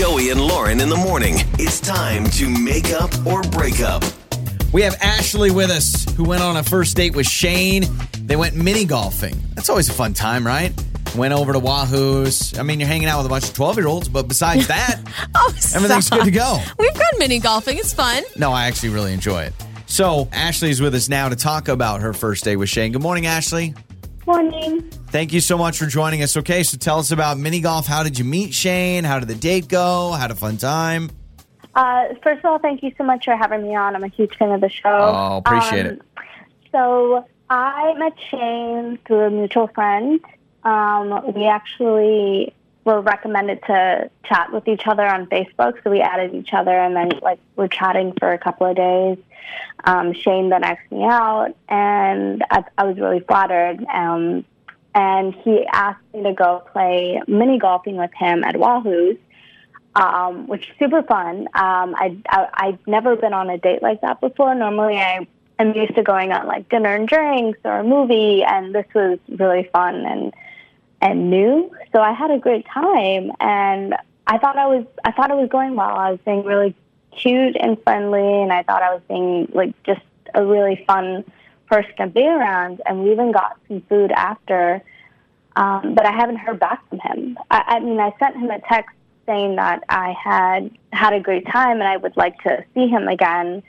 Joey and Lauren in the morning. It's time to make up or break up. We have Ashley with us, who went on a first date with Shane. They went mini golfing. That's always a fun time, right? Went over to Wahoo's. I mean, you're hanging out with a bunch of 12 year olds, but besides that, Oh, everything's stop. good to go. We've got mini golfing. It's fun. No, I actually really enjoy it. So, Ashley's with us now to talk about her first date with Shane. Good morning, Ashley. Morning. Thank you so much for joining us. Okay, so tell us about mini golf. How did you meet Shane? How did the date go? Had a fun time? Uh, first of all, thank you so much for having me on. I'm a huge fan of the show. Oh, appreciate Um, it. So I met Shane through a mutual friend. Um, we actually were recommended to chat with each other on Facebook, so we added each other, and then like we're chatting for a couple of days. Um, Shane then asked me out, and I, I was really flattered. Um, and he asked me to go play mini golfing with him at Wahoo's um, which is super fun. Um, I, I I've never been on a date like that before. Normally, I am used to going on like dinner and drinks or a movie, and this was really fun and and new. So I had a great time, and I thought I was I thought it was going well. I was being really cute and friendly, and I thought I was being like just a really fun person to be around. And we even got some food after. Um, but I haven't heard back from him. I, I mean, I sent him a text saying that I had had a great time and I would like to see him again.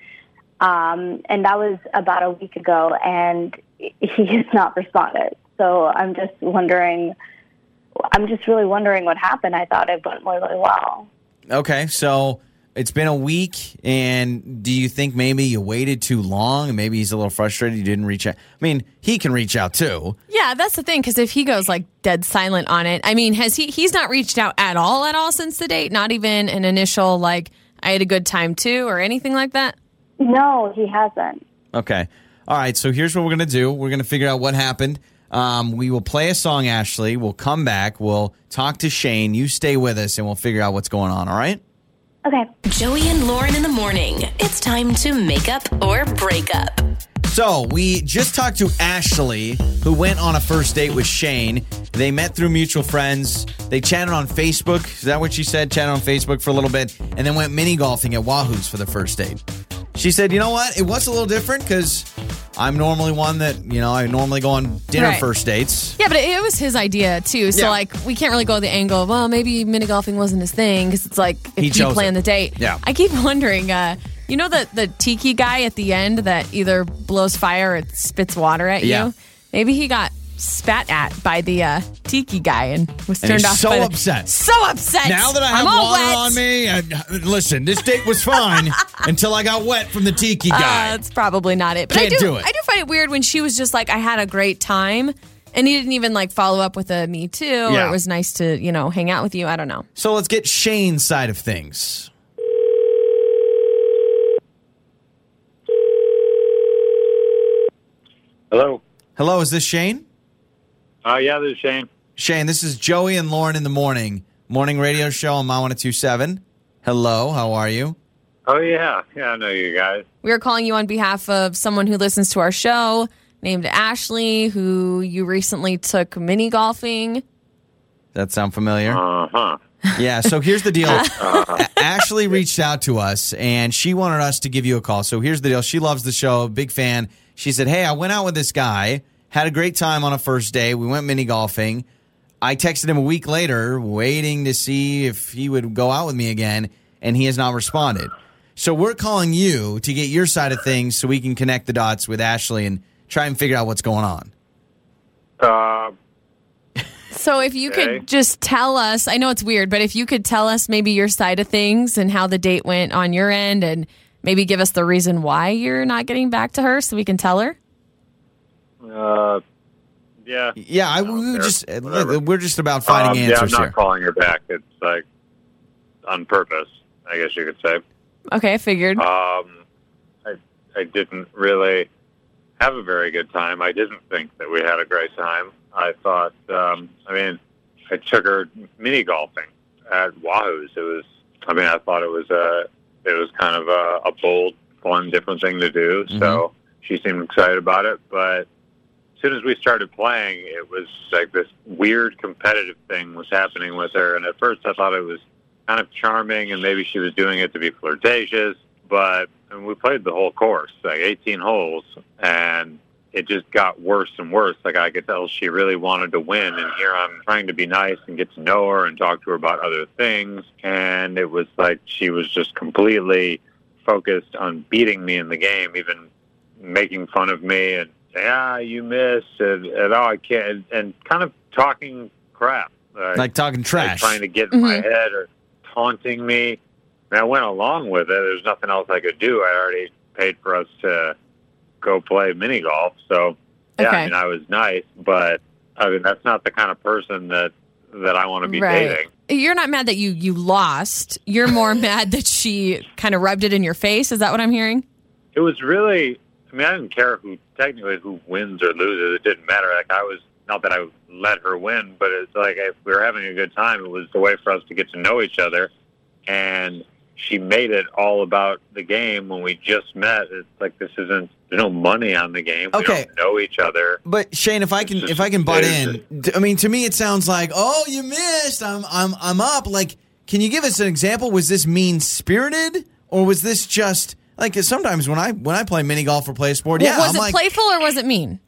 Um, and that was about a week ago, and he has not responded. So I'm just wondering. I'm just really wondering what happened. I thought it went really well. Okay, so it's been a week, and do you think maybe you waited too long and maybe he's a little frustrated you didn't reach out? I mean, he can reach out too. Yeah, that's the thing. Because if he goes like dead silent on it, I mean, has he? He's not reached out at all, at all since the date. Not even an initial like, I had a good time too, or anything like that. No, he hasn't. Okay. All right, so here's what we're going to do we're going to figure out what happened. Um, we will play a song, Ashley. We'll come back. We'll talk to Shane. You stay with us, and we'll figure out what's going on, all right? Okay. Joey and Lauren in the morning. It's time to make up or break up. So we just talked to Ashley, who went on a first date with Shane. They met through mutual friends. They chatted on Facebook. Is that what she said? Chatted on Facebook for a little bit, and then went mini golfing at Wahoo's for the first date. She said, "You know what? It was a little different because I'm normally one that you know I normally go on dinner Right. first dates. Yeah, but it, it was his idea too. So Yeah. like, we can't really go the angle of well, maybe mini golfing wasn't his thing because it's like if He you chose plan it. the date. Yeah. I keep wondering. uh you know the the tiki guy at the end that either blows fire or spits water at Yeah. you. Maybe he got spat at by the uh, tiki guy and was And turned he's off. so by the- upset. So upset. Now that I I'm have all water wet. on me, and listen, this date was fine until I got wet from the tiki Uh, guy. that's probably not it. But I Can't do, do it. I do find it weird when she was just like, I had a great time. And he didn't even like follow up with a me too, or it was nice to, you know, hang out with you. I don't know. so let's get Shane's side of things. Hello. Hello, is this Shane? Uh, yeah, this is Shane. Shane, this is Joey and Lauren in the morning. Morning radio show on My 1027. Hello, how are you? Oh yeah, yeah, I know you guys. We are calling you on behalf of someone who listens to our show named Ashley, who you recently took mini golfing. That sound familiar? Uh huh. Yeah, so here's the deal. A- Ashley reached out to us and she wanted us to give you a call. So here's the deal. She loves the show, big fan. She said, Hey, I went out with this guy, had a great time on a first day. We went mini golfing. I texted him a week later, waiting to see if he would go out with me again, and he has not responded. So we're calling you to get your side of things so we can connect the dots with Ashley and try and figure out what's going on. Uh, So if you Okay. could just tell us, I know it's weird, but if you could tell us maybe your side of things and how the date went on your end and maybe give us the reason why you're not getting back to her so we can tell her. Uh, yeah. Yeah, I, we were just whatever. we're just about finding Um, yeah, I'm answers not here. calling her back. It's like on purpose, I guess you could say. Okay, I figured. Um, I I didn't really have a very good time. I didn't think that we had a great time. I thought, um, I mean, I took her mini golfing at Wahoo's. It was, I mean, I thought it was a, it was kind of a, a bold, fun, different thing to do. So she seemed excited about it. But as soon as we started playing, it was like this weird competitive thing was happening with her. And at first, I thought it was kind of charming, and maybe she was doing it to be flirtatious. But and we played the whole course, like 18 holes, and it just got worse and worse. Like I could tell she really wanted to win, and here I'm trying to be nice and get to know her and talk to her about other things, and it was like she was just completely focused on beating me in the game, even making fun of me and yeah, you missed, and, and oh, I can't, and, and kind of talking crap, uh, Like talking like trash. trying to get in my head or taunting me. And I went along with it. There's nothing else I could do. I already paid for us to go play mini golf, so yeah, Okay. I mean, I was nice, but I mean, that's not the kind of person that that I want to be dating. You're not mad that you you lost. You're more mad that she kind of rubbed it in your face. Is that what I'm hearing? it was really I mean I didn't care who technically who wins or loses it didn't matter like I was not that I let her win but it's like if we were having a good time it was the way for us to get to know each other and she made it all about the game when we just met it's like this isn't there's no money on the game we Okay. don't know each other But Shane, if I can, It's if I can butt just- in, I mean, to me, it sounds like, oh, you missed. I'm, I'm, I'm up. Like, can you give us an example? Was this mean spirited, or was this just like? 'cause sometimes when I when I play mini golf or play a sport, yeah, was I'm it like, playful or was it mean?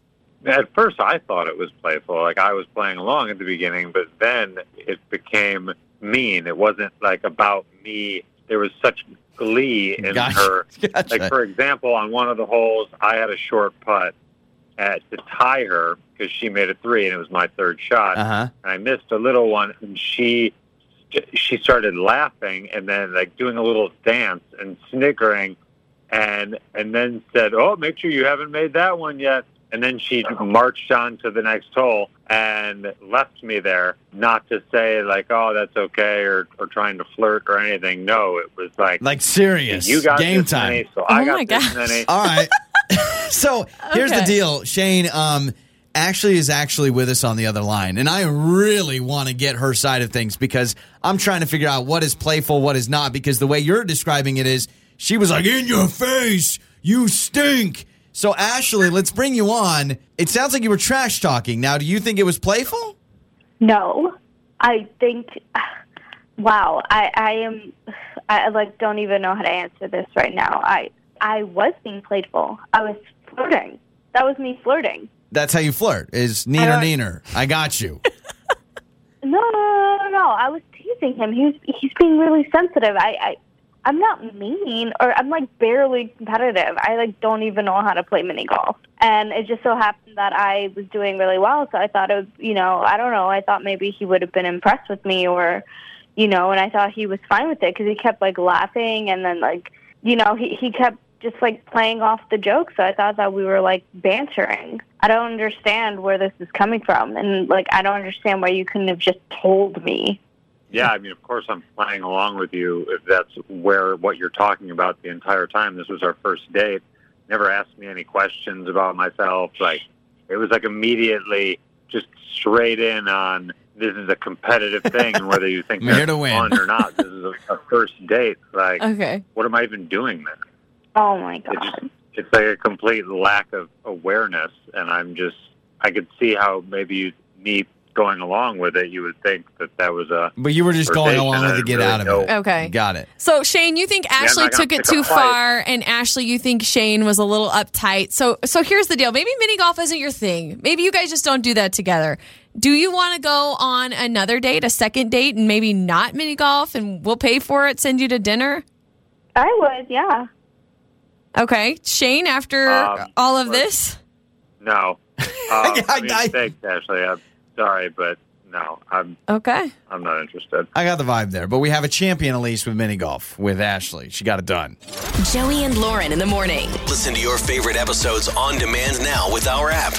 At first, I thought it was playful, like I was playing along at the beginning, but then it became mean. It wasn't like about me. There was such glee in Gotcha. her. Gotcha. Like for example, on one of the holes, I had a short putt at to tie her because she made a three, and it was my third shot. uh huh. And I missed a little one, and she she started laughing and then like doing a little dance and snickering, and and then said, "Oh, make sure you haven't made that one yet." And then she marched on to the next hole and left me there, not to say like, "Oh, that's okay," or or trying to flirt or anything. No, it was like, Like serious. "You got game this time. many, so I Oh got my this gosh. many." All right. so here's the deal, Shane. Um, Ashley is actually with us on the other line, and I really want to get her side of things because I'm trying to figure out what is playful, what is not. Because the way you're describing it is, she was like, "In your face, you stink." So Ashley, let's bring you on. It sounds like you were trash talking. Now, do you think it was playful? No, I think. Wow, I, I am. I like don't even know how to answer this right now. I I was being playful. I was flirting. That was me flirting. That's how you flirt. Is neener don't- neener. I got you. No, no, no, no, no. I was teasing him. He was he's being really sensitive. I, I I'm not mean or I'm like barely competitive. I like don't even know how to play mini golf. And it just so happened that I was doing really well, so I thought it was, you know, I don't know. I thought maybe he would have been impressed with me or you know, and I thought he was fine with it cuz he kept like laughing and then like, you know, he he kept just like playing off the joke. So I thought that we were like bantering. I don't understand where this is coming from, and like I don't understand why you couldn't have just told me. Yeah, I mean, of course, I'm playing along with you if that's where what you're talking about the entire time. This was our first date. Never asked me any questions about myself. Like, it was like immediately just straight in on this is a competitive thing, and whether you think I'm here that's to win. fun or not, this is a, a first date. Like, Okay. what am I even doing there? Oh my It god! just, it's like a complete lack of awareness, and I'm just, I could see how maybe you, me going along with it, you would think that that was a But you were just going along with it to get really out of know. it. Okay. Got it. So Shane, you think Ashley not gonna took it pick a too fight. far, and Ashley, you think Shane was a little uptight. So, so here's the deal. Maybe mini golf isn't your thing. Maybe you guys just don't do that together. Do you want to go on another date, a second date, and maybe not mini golf, and we'll pay for it, send you to dinner? I would, yeah. Okay, Shane. After Um, all of this, No. Uh, I- I, mean, I- thanks, Ashley. I'm sorry, but no, I'm okay. I'm not interested. I got the vibe there, but we have a champion at least with mini golf with Ashley. She got it done. Joey and Lauren in the morning. Listen to your favorite episodes on demand now with our app.